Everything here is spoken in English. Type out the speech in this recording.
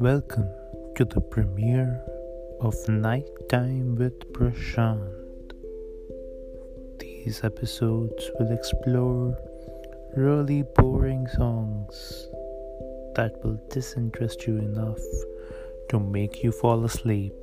Welcome to the premiere of Nighttime with Prashant. These episodes will explore really boring songs that will disinterest you enough to make you fall asleep.